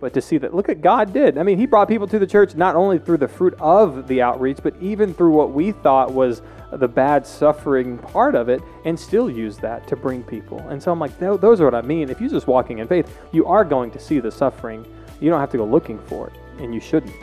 but to see that look at God did. I mean, he brought people to the church not only through the fruit of the outreach, but even through what we thought was the bad suffering part of it and still use that to bring people. And so I'm like, those are what I mean. If you're just walking in faith, you are going to see the suffering. You don't have to go looking for it, and you shouldn't.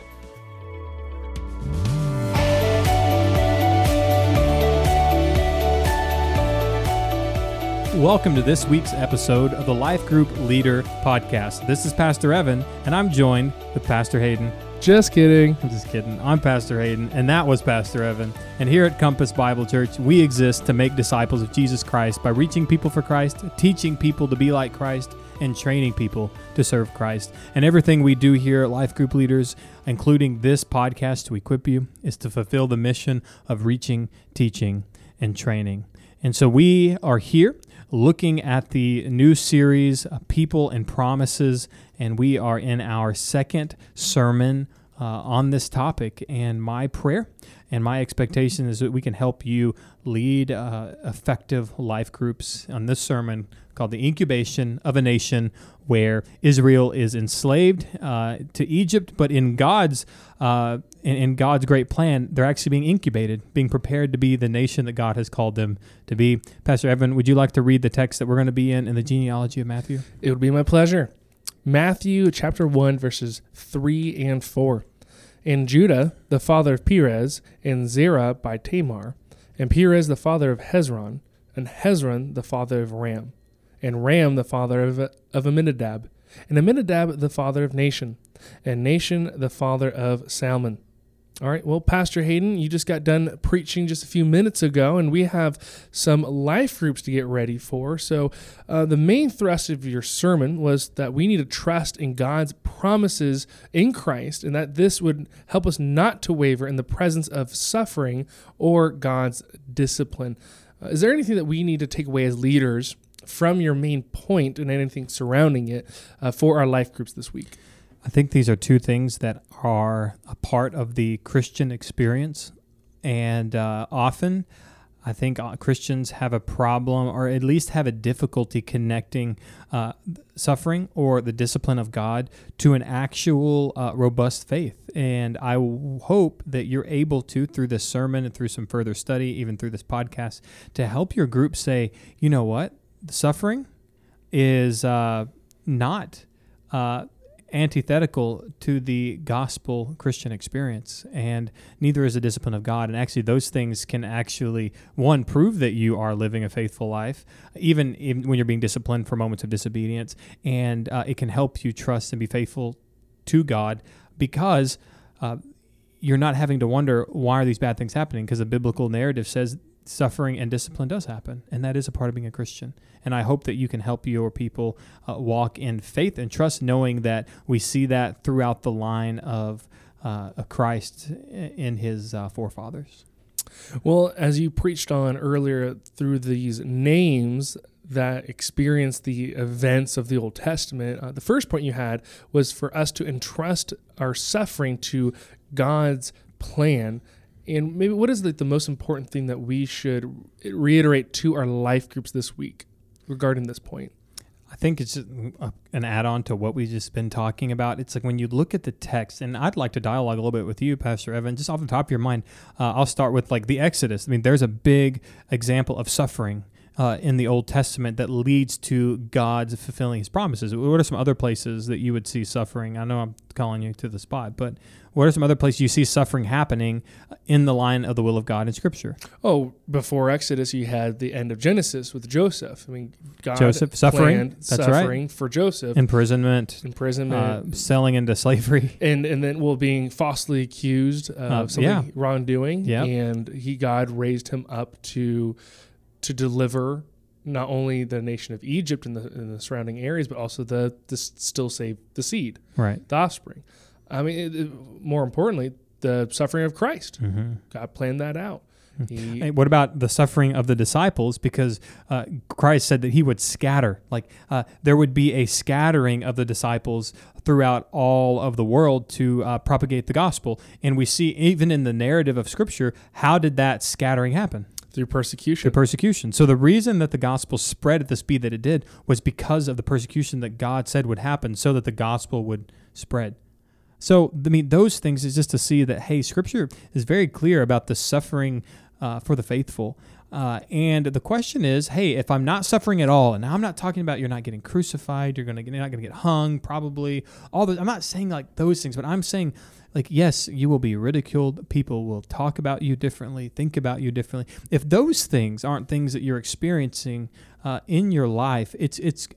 Welcome to this week's episode of the Life Group Leader Podcast. This is Pastor Evan, and I'm joined with Pastor Hayden. Just kidding. I'm just kidding. I'm Pastor Hayden, and that was Pastor Evan. And here at Compass Bible Church, we exist to make disciples of Jesus Christ by reaching people for Christ, teaching people to be like Christ, and training people to serve Christ. And everything we do here at Life Group Leaders, including this podcast to equip you, is to fulfill the mission of reaching, teaching, and training. And so we are here looking at the new series, uh, People and Promises, and we are in our second sermon uh, on this topic. And my prayer and my expectation is that we can help you lead uh, effective life groups on this sermon called The Incubation of a Nation where Israel is enslaved uh, to Egypt, but in God's uh, in, God's great plan, they're actually being incubated, being prepared to be the nation that God has called them to be. Pastor Evan, would you like to read the text that we're going to be in in the genealogy of Matthew? It would be my pleasure. Matthew chapter 1, verses 3 and 4. And Judah, the father of Perez, and Zerah by Tamar, and Perez the father of Hezron, and Hezron the father of Ram, and Ram the father of, of Amminadab, and Amminadab the father of Nahshon, and Nahshon the father of Salmon. All right, well, Pastor Hayden, you just got done preaching just a few minutes ago, and we have some life groups to get ready for. So, uh, the main thrust of your sermon was that we need to trust in God's promises in Christ, and that this would help us not to waver in the presence of suffering or God's discipline. Uh, is there anything that we need to take away as leaders from your main point and anything surrounding it uh, for our life groups this week? I think these are two things that are a part of the Christian experience. And uh, often, I think uh, Christians have a problem, or at least have a difficulty connecting uh, suffering or the discipline of God to an actual uh, robust faith. And I hope that you're able to, through this sermon and through some further study, even through this podcast, to help your group say, you know what? Suffering is uh, not uh, antithetical to the gospel Christian experience, and neither is the discipline of God. And actually, those things can actually one prove that you are living a faithful life, even, even when you're being disciplined for moments of disobedience, and uh, it can help you trust and be faithful to God because. Uh, you're not having to wonder why are these bad things happening because the biblical narrative says suffering and discipline does happen, and that is a part of being a Christian. And I hope that you can help your people uh, walk in faith and trust, knowing that we see that throughout the line of, uh, Christ in his uh, forefathers. Well, as you preached on earlier through these names that experience the events of the Old Testament, uh, the first point you had was for us to entrust our suffering to God's plan and maybe what is the, the most important thing that we should reiterate to our life groups this week regarding this point? I think it's a, an add on to what we've just been talking about. It's like when you look at the text, and I'd like to dialogue a little bit with you, Pastor Evan, just off the top of your mind. Uh, I'll start with like the Exodus. I mean, there's a big example of suffering uh, in the Old Testament that leads to God's fulfilling His promises. What are some other places that you would see suffering? I know I'm calling you to the spot, but what are some other places you see suffering happening in the line of the will of God in Scripture? Oh, before Exodus, you had the end of Genesis with Joseph. I mean, God Joseph suffering, that's suffering right. for Joseph, imprisonment, imprisonment, uh, selling into slavery, and and then well being falsely accused of uh, something yeah. wrongdoing. Yeah, and he God raised him up to to deliver not only the nation of Egypt and the, and the surrounding areas, but also the, the still save the seed, right, the offspring. I mean, it, it, more importantly, the suffering of Christ. Mm-hmm. God planned that out. Hmm. He, hey, what about the suffering of the disciples? Because uh, Christ said that he would scatter, like uh, there would be a scattering of the disciples throughout all of the world to uh, propagate the gospel. And we see even in the narrative of Scripture, how did that scattering happen? Through persecution. the persecution. So the reason that the gospel spread at the speed that it did was because of the persecution that God said would happen, so that the gospel would spread. So I mean, those things is just to see that hey, Scripture is very clear about the suffering uh, for the faithful. Uh, and the question is, hey, if I'm not suffering at all, and now I'm not talking about you're not getting crucified, you're gonna you're not gonna get hung, probably all. I'm not saying like those things, but I'm saying like yes, you will be ridiculed. People will talk about you differently, think about you differently. If those things aren't things that you're experiencing uh, in your life, it's it's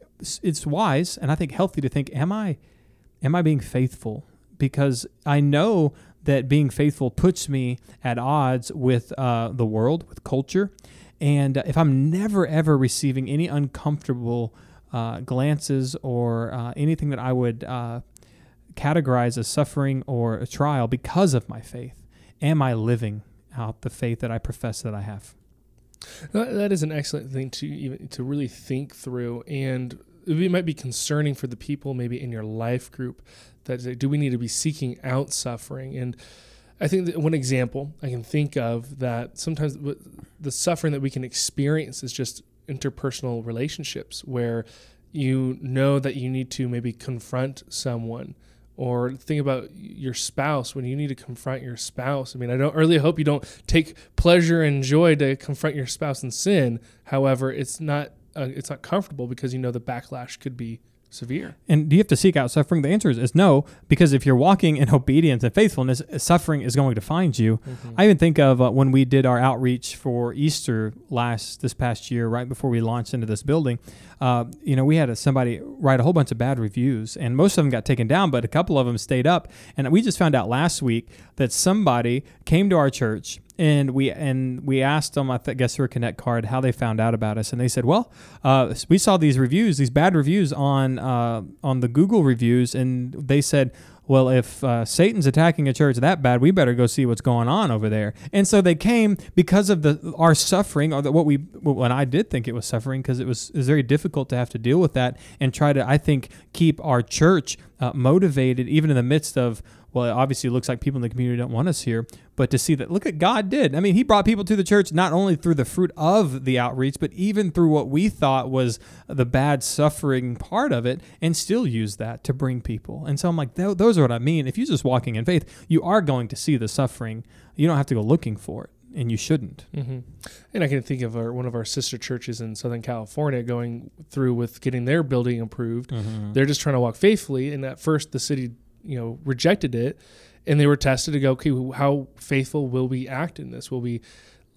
it's wise and I think healthy to think, am I am I being faithful? Because I know that being faithful puts me at odds with uh, the world, with culture. And if I'm never, ever receiving any uncomfortable uh, glances or uh, anything that I would uh, categorize as suffering or a trial because of my faith, am I living out the faith that I profess that I have? That is an excellent thing to even to really think through, and it might be concerning for the people maybe in your life group that do we need to be seeking out suffering? And I think that one example I can think of that sometimes the suffering that we can experience is just interpersonal relationships where you know that you need to maybe confront someone or think about your spouse when you need to confront your spouse. I mean, I don't really hope you don't take pleasure and joy to confront your spouse in sin. However, it's not uh, it's not comfortable because you know the backlash could be severe. And do you have to seek out suffering? The answer is, is no, because if you're walking in obedience and faithfulness, suffering is going to find you. Mm-hmm. I even think of uh, when we did our outreach for Easter last this past year, right before we launched into this building. Uh, you know, we had a, somebody write a whole bunch of bad reviews, and most of them got taken down, but a couple of them stayed up. And we just found out last week that somebody came to our church and we and we asked them, I guess through a Connect card, how they found out about us, and they said, "Well, uh, we saw these reviews, these bad reviews on uh, on the Google reviews, and they said." Well, if uh, Satan's attacking a church that bad, we better go see what's going on over there. And so they came because of the our suffering, or the, what we. When I did think it was suffering, because it was, was very difficult to have to deal with that and try to, I think, keep our church uh, motivated, even in the midst of well, it obviously looks like people in the community don't want us here, but to see that, look at God did. I mean, He brought people to the church not only through the fruit of the outreach, but even through what we thought was the bad suffering part of it, and still used that to bring people. And so I'm like, those are what I mean. If you're just walking in faith, you are going to see the suffering. You don't have to go looking for it and you shouldn't. Mm-hmm. And I can think of our, one of our sister churches in Southern California going through with getting their building approved. Mm-hmm. They're just trying to walk faithfully, and at first the city you know rejected it and they were tested to go okay how faithful will we act in this? Will we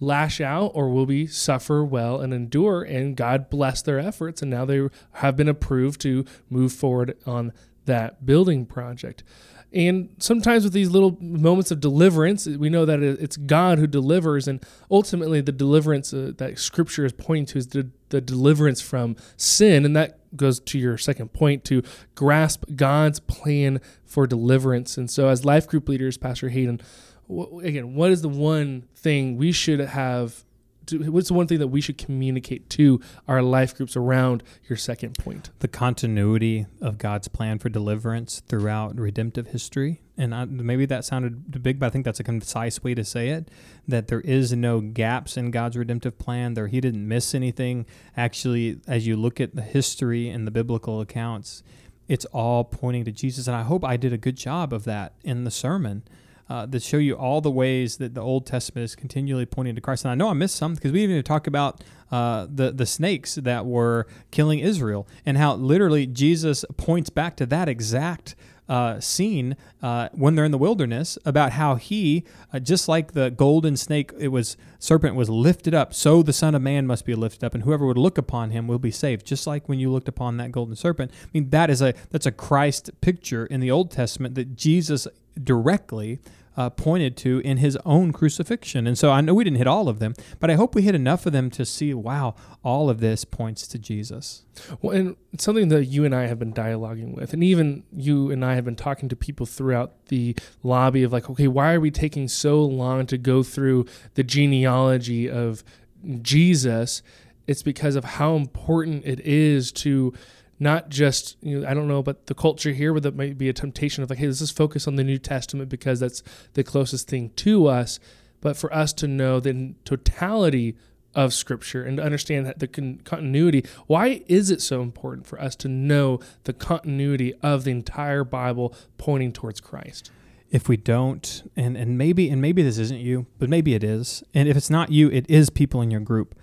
lash out or will we suffer well and endure? And god bless their efforts and now they have been approved to move forward on that building project. And sometimes with these little moments of deliverance, we know that it's God who delivers, and ultimately the deliverance uh, that Scripture is pointing to is the, the deliverance from sin, and that goes to your second point to grasp God's plan for deliverance. And so, as life group leaders, Pastor Hayden, again, what is the one thing we should have what's the one thing that we should communicate to our life groups around your second point? The continuity of God's plan for deliverance throughout redemptive history. And I, maybe that sounded big, but I think that's a concise way to say it. That there is no gaps in God's redemptive plan. There, He didn't miss anything. Actually, as you look at the history and the biblical accounts, it's all pointing to Jesus. And I hope I did a good job of that in the sermon uh, that show you all the ways that the Old Testament is continually pointing to Christ. And I know I missed some because we even talk about uh, the the snakes that were killing Israel and how literally Jesus points back to that exact. Uh, scene uh, when they're in the wilderness about how he, uh, just like the golden snake, it was serpent was lifted up, so the Son of Man must be lifted up, and whoever would look upon him will be saved. Just like when you looked upon that golden serpent. I mean, that is a that's a Christ picture in the Old Testament that Jesus directly uh, pointed to in his own crucifixion. And so I know we didn't hit all of them, but I hope we hit enough of them to see, wow, all of this points to Jesus. Well, and something that you and I have been dialoguing with, and even you and I have been talking to people throughout the lobby of like, okay, why are we taking so long to go through the genealogy of Jesus? It's because of how important it is to not just you know I don't know but the culture here, where that might be a temptation of like, hey, let's just focus on the New Testament because that's the closest thing to us. But for us to know the totality of Scripture and to understand the con- continuity. Why is it so important for us to know the continuity of the entire Bible pointing towards Christ? if we don't and and maybe and maybe this isn't you but maybe it is and if it's not you it is people in your group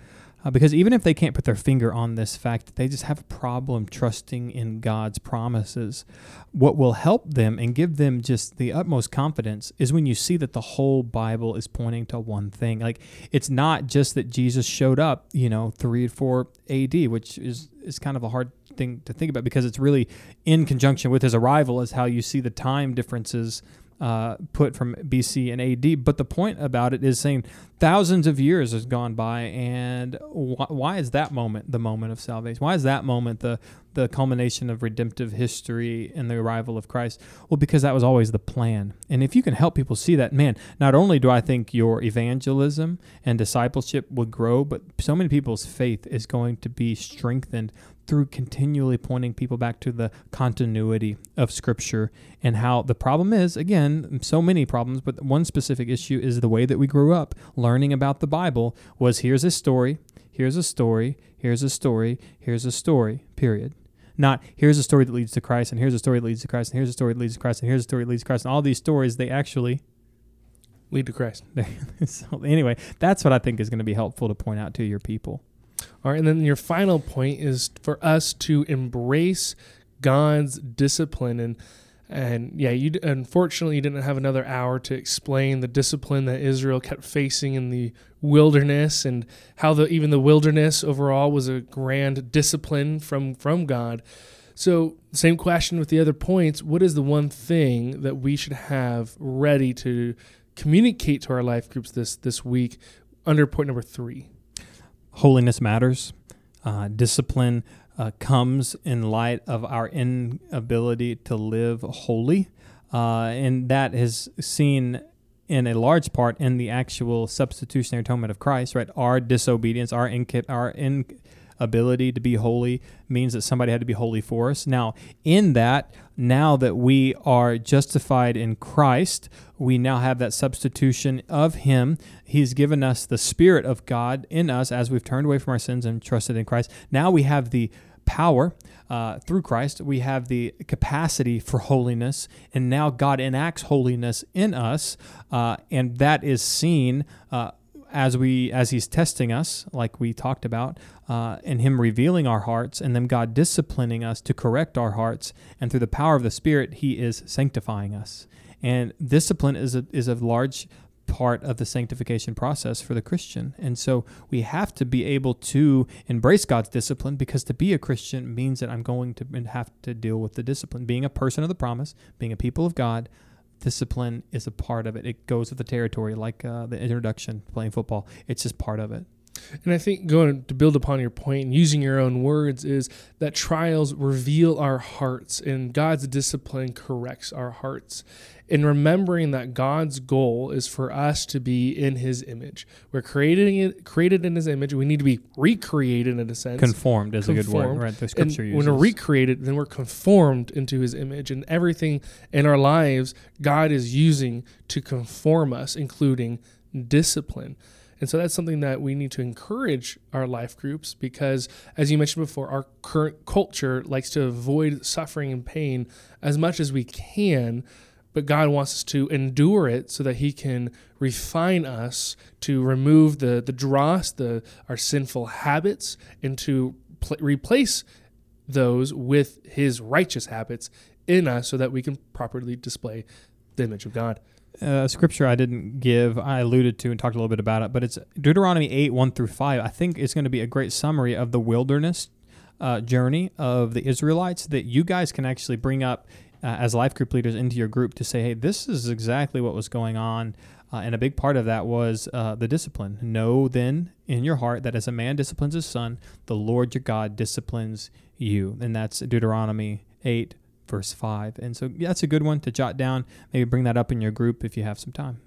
uh, because even if they can't put their finger on this fact they just have a problem trusting in god's promises. What will help them and give them just the utmost confidence is when you see that the whole bible is pointing to one thing. Like it's not just that jesus showed up you know 3 or 4 ad which is is kind of a hard thing to think about because it's really in conjunction with his arrival is how you see the time differences uh, put from BC and AD. But the point about it is saying thousands of years has gone by, and wh- why is that moment the moment of salvation? Why is that moment the the culmination of redemptive history and the arrival of Christ? Well, because that was always the plan. And if you can help people see that, man, not only do I think your evangelism and discipleship would grow, but so many people's faith is going to be strengthened through continually pointing people back to the continuity of Scripture and how the problem is, again, so many problems, but one specific issue is the way that we grew up learning about the Bible was here's a story, here's a story, here's a story, here's a story, period. Not here's a story that leads to Christ, and here's a story that leads to Christ, and here's a story that leads to Christ, and here's a story that leads to Christ, and all these stories, they actually lead to Christ. so anyway, that's what I think is going to be helpful to point out to your people. All right, and then your final point is for us to embrace God's discipline and and yeah, you unfortunately you didn't have another hour to explain the discipline that Israel kept facing in the wilderness and how the even the wilderness overall was a grand discipline from from God. So, same question with the other points, what is the one thing that we should have ready to communicate to our life groups this this week under point number 3? Holiness matters. Uh, discipline uh, comes in light of our inability to live holy. Uh, and that is seen in a large part in the actual substitutionary atonement of Christ, right? Our disobedience, our, inca- our inability to be holy means that somebody had to be holy for us. Now, in that, now that we are justified in Christ, we now have that substitution of Him. He's given us the Spirit of God in us as we've turned away from our sins and trusted in Christ. Now we have the power uh, through Christ. We have the capacity for holiness, and now God enacts holiness in us, uh, and that is seen. Uh, as we as he's testing us like we talked about uh, and him revealing our hearts and then god disciplining us to correct our hearts and through the power of the spirit he is sanctifying us and discipline is a, is a large part of the sanctification process for the Christian. And so we have to be able to embrace God's discipline because to be a Christian means that I'm going to have to deal with the discipline. Being a person of the promise, being a people of God, discipline is a part of it. It goes with the territory, like uh, the introduction playing football. It's just part of it. And I think going to build upon your point and using your own words is that trials reveal our hearts and God's discipline corrects our hearts. And remembering that God's goal is for us to be in his image. We're creating it created in his image. We need to be recreated in a sense. Conformed is conformed. a good word, right? The scripture and uses. When we're recreated, then we're conformed into his image. And everything in our lives God is using to conform us, including discipline. And so that's something that we need to encourage our life groups because, as you mentioned before, our current culture likes to avoid suffering and pain as much as we can. But God wants us to endure it so that He can refine us to remove the, the dross, the, our sinful habits, and to pl- replace those with His righteous habits in us so that we can properly display the image of God uh, scripture I didn't give, I alluded to and talked a little bit about it, but it's Deuteronomy 8, 1 through 5. I think it's going to be a great summary of the wilderness uh, journey of the Israelites that you guys can actually bring up uh, as life group leaders into your group to say, hey, this is exactly what was going on. Uh, and a big part of that was uh, the discipline. Know then in your heart that as a man disciplines his son, the Lord your God disciplines you. And that's Deuteronomy 8, verse 5. And so yeah, that's a good one to jot down. Maybe bring that up in your group if you have some time.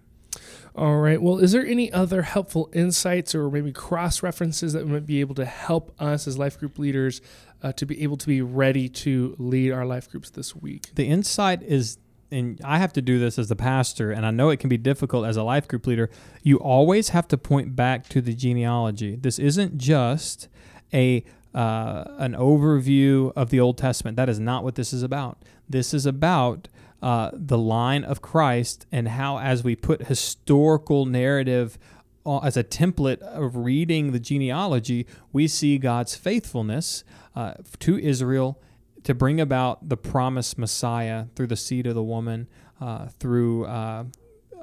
All right. Well, is there any other helpful insights or maybe cross references that might be able to help us as life group leaders uh, to be able to be ready to lead our life groups this week? The insight is and I have to do this as the pastor, and I know it can be difficult as a life group leader. You always have to point back to the genealogy. This isn't just a uh, an overview of the Old Testament. That is not what this is about. This is about uh, the line of Christ and how, as we put historical narrative uh, as a template of reading the genealogy, we see God's faithfulness uh, to Israel to bring about the promised Messiah through the seed of the woman, uh, through uh,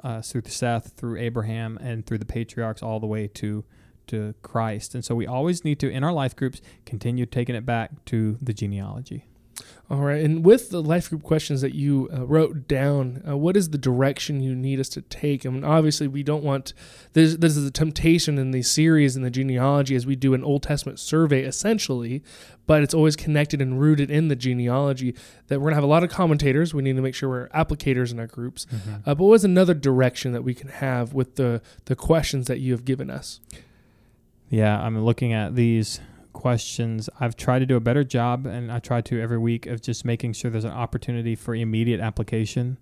uh, through Seth, through Abraham, and through the patriarchs, all the way to to Christ. And so we always need to, in our life groups, continue taking it back to the genealogy. All right. And with the life group questions that you uh, wrote down, uh, what is the direction you need us to take? I mean, obviously, we don't want this. This is a temptation in the series in the genealogy as we do an Old Testament survey, essentially, but it's always connected and rooted in the genealogy. That we're gonna have a lot of commentators. We need to make sure we're applicators in our groups. Mm-hmm. Uh, but what's another direction that we can have with the the questions that you have given us? Yeah, I'm looking at these questions. I've tried to do a better job, and I try to every week of just making sure there's an opportunity for immediate application.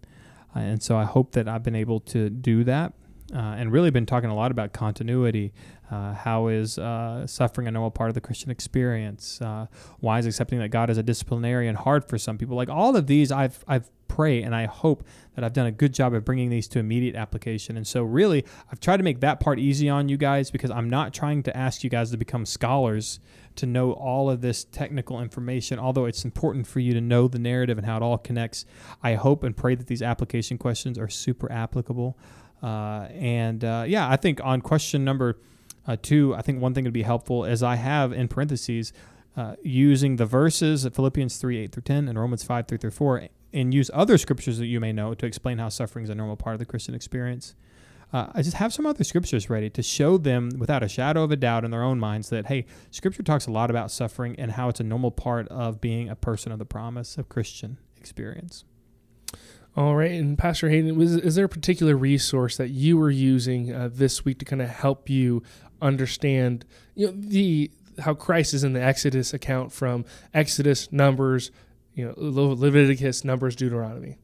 Uh, and so I hope that I've been able to do that. Uh, and really been talking a lot about continuity. Uh, how is uh, suffering a normal part of the Christian experience? Uh, why is accepting that God is a disciplinarian hard for some people? Like all of these, I've I've pray and I hope that I've done a good job of bringing these to immediate application. And so, really, I've tried to make that part easy on you guys because I'm not trying to ask you guys to become scholars to know all of this technical information, although it's important for you to know the narrative and how it all connects. I hope and pray that these application questions are super applicable. Uh, and uh, yeah, I think on question number uh, two, I think one thing would be helpful is I have in parentheses uh, using the verses of Philippians 3 8 through 10 and Romans 5 3 through 4 and use other scriptures that you may know to explain how suffering is a normal part of the Christian experience. Uh, I just have some other scriptures ready to show them without a shadow of a doubt in their own minds that, hey, scripture talks a lot about suffering and how it's a normal part of being a person of the promise of Christian experience. All right, and Pastor Hayden, was, is there a particular resource that you were using uh, this week to kind of help you understand, you know, the how Christ is in the Exodus account from Exodus, Numbers, you know, Leviticus, Numbers, Deuteronomy.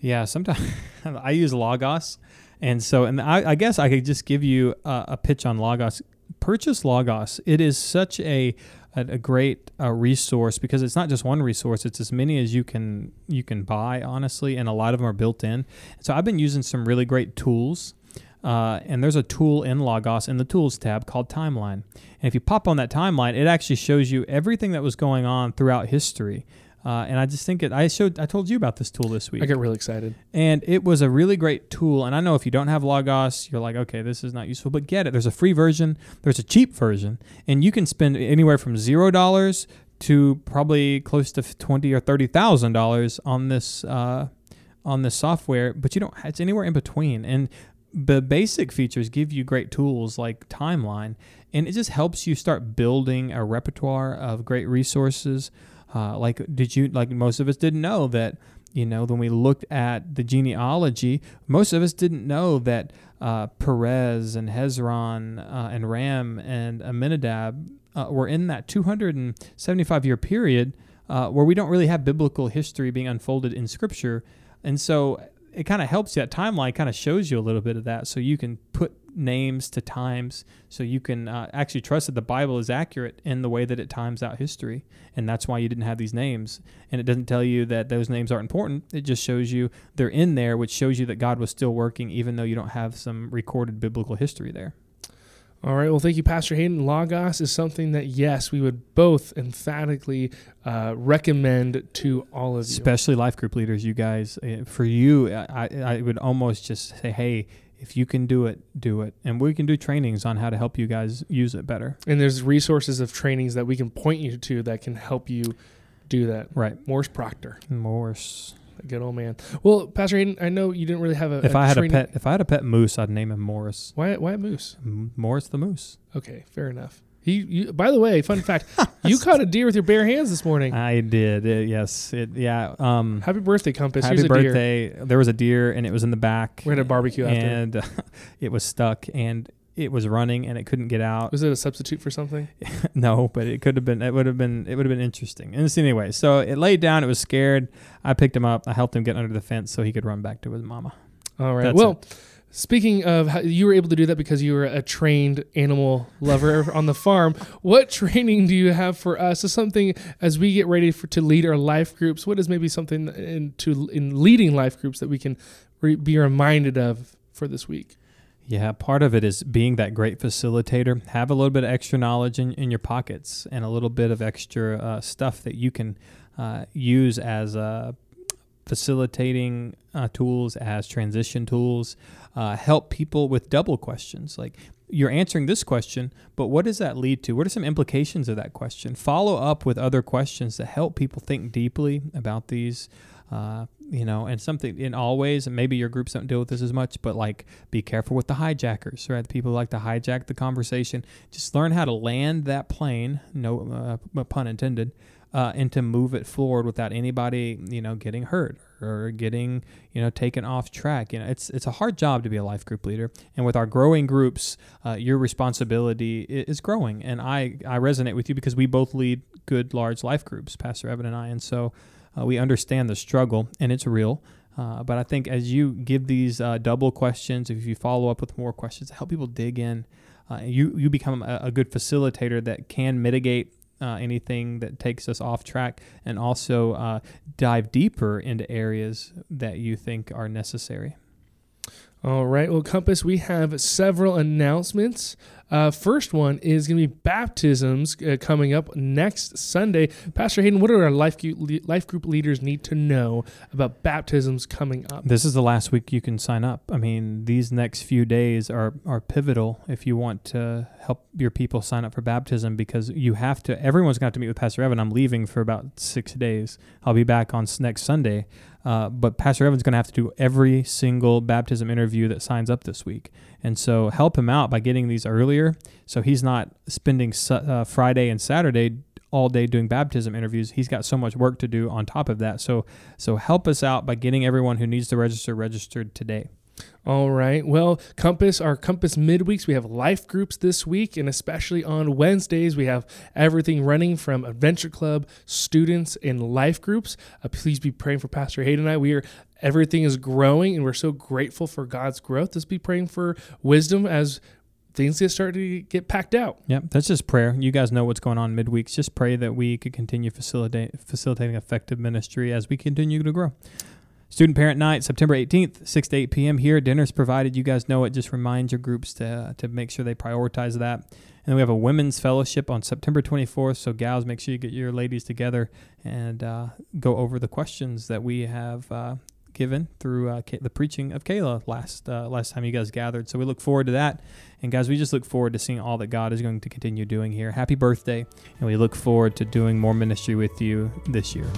Yeah, sometimes I use Logos, and so and I, I guess I could just give you a, a, pitch on Logos. Purchase Logos. It is such a a, a great uh, resource because it's not just one resource; it's as many as you can you can buy, honestly, and a lot of them are built in. So I've been using some really great tools. Uh, and there's a tool in Logos in the Tools tab called Timeline. And if you pop on that timeline, it actually shows you everything that was going on throughout history. Uh, and I just think it. I showed. I told you about this tool this week. I get really excited. And it was a really great tool. And I know if you don't have Logos, you're like, okay, this is not useful. But get it. There's a free version. There's a cheap version, and you can spend anywhere from zero dollars to probably close to twenty or thirty thousand dollars on this uh, on this software. But you don't. It's anywhere in between. And the basic features give you great tools like timeline and it just helps you start building a repertoire of great resources. Uh, like did you like most of us didn't know that you know when we looked at the genealogy most of us didn't know that uh, perez and hezron uh, and ram and Amminadab uh, were in that 275 year period uh, where we don't really have biblical history being unfolded in scripture. And so it kind of helps you. That timeline kind of shows you a little bit of that, so you can put names to times, so you can uh, actually trust that the Bible is accurate in the way that it times out history, and that's why you didn't have these names. And it doesn't tell you that those names aren't important. It just shows you they're in there, which shows you that God was still working, even though you don't have some recorded biblical history there. All right. Well, thank you, Pastor Hayden. Logos is something that, yes, we would both emphatically uh, recommend to all of you. Especially life group leaders, you guys. Uh, for you, I, I would almost just say, hey, if you can do it, do it. And we can do trainings on how to help you guys use it better. And there's resources of trainings that we can point you to that can help you do that. Right. Morris Proctor. Morris. Good old man. Well, Pastor Hayden, I know you didn't really have a. If a I had a pet, if I had a pet moose, I'd name him Morris. Why? Why a moose? M- Morris the moose. Okay, fair enough. He, you, by the way, fun fact: you caught a deer with your bare hands this morning. I did. It, yes. It, yeah. Um, happy birthday, Compass. Happy Here's birthday. There was a deer, and it was in the back. We had a barbecue after, and uh, it was stuck, and it was running and it couldn't get out. Was it a substitute for something? no, but it could have been. It would have been. It would have been interesting. And so anyway, so it laid down. It was scared. I picked him up. I helped him get under the fence so he could run back to his mama. All right. That's well, speaking of how you were able to do that because you were a trained animal lover on the farm, what training do you have for us? Is something as we get ready for to lead our life groups? What is maybe something in to in leading life groups that we can re- be reminded of for this week? Yeah, part of it is being that great facilitator. Have a little bit of extra knowledge in, in your pockets and a little bit of extra uh, stuff that you can uh, use as uh, facilitating uh, tools, as transition tools. Uh, help people with double questions. Like you're answering this question, but what does that lead to? What are some implications of that question? Follow up with other questions that help people think deeply about these uh, you know, and something in always, and maybe your groups don't deal with this as much, but like be careful with the hijackers, right? The people like to hijack the conversation. Just learn how to land that plane, no uh, pun intended, uh, and to move it forward without anybody, you know, getting hurt or getting, you know, taken off track. You know, it's it's a hard job to be a life group leader, and with our growing groups, uh, your responsibility is growing. And I I resonate with you because we both lead good large life groups, Pastor Evan and I, and so. Uh, we understand the struggle, and it's real. Uh, but I think as you give these uh, double questions, if you follow up with more questions, to help people dig in, uh, you you become a, a, good facilitator that can mitigate uh, anything that takes us off track, and also uh, dive deeper into areas that you think are necessary. All right. Well, Compass, we have several announcements. Uh, first one is going to be baptisms uh, coming up next Sunday. Pastor Hayden, what do our life group, life group leaders need to know about baptisms coming up? This is the last week you can sign up. I mean, these next few days are, are pivotal if you want to help your people sign up for baptism because you have to, everyone's going to have to meet with Pastor Evan. I'm leaving for about six days. I'll be back on next Sunday. Uh, but Pastor Evan's going to have to do every single baptism interview that signs up this week. And so help him out by getting these earlier so he's not spending uh, Friday and Saturday all day doing baptism interviews. He's got so much work to do on top of that. So so help us out by getting everyone who needs to register registered today. All right. Well, Compass, our Compass midweeks, we have life groups this week, and especially on Wednesdays, we have everything running from Adventure Club, students, and life groups. Uh, please be praying for Pastor Hayden and I. We are everything is growing, and we're so grateful for God's growth. Just be praying for wisdom as things get started to get packed out. Yep, that's just prayer. You guys know what's going on midweeks. Just pray that we could continue facilitate, facilitating effective ministry as we continue to grow. Student Parent Night, September 18th, 6 to 8 p.m. here. Dinner's provided. You guys know it. Just remind your groups to, to make sure they prioritize that. And then we have a women's fellowship on September 24th. So, gals, make sure you get your ladies together and uh, go over the questions that we have uh, given through uh, the preaching of Kayla last uh, last time you guys gathered. So we look forward to that. And guys, we just look forward to seeing all that God is going to continue doing here. Happy birthday. And we look forward to doing more ministry with you this year.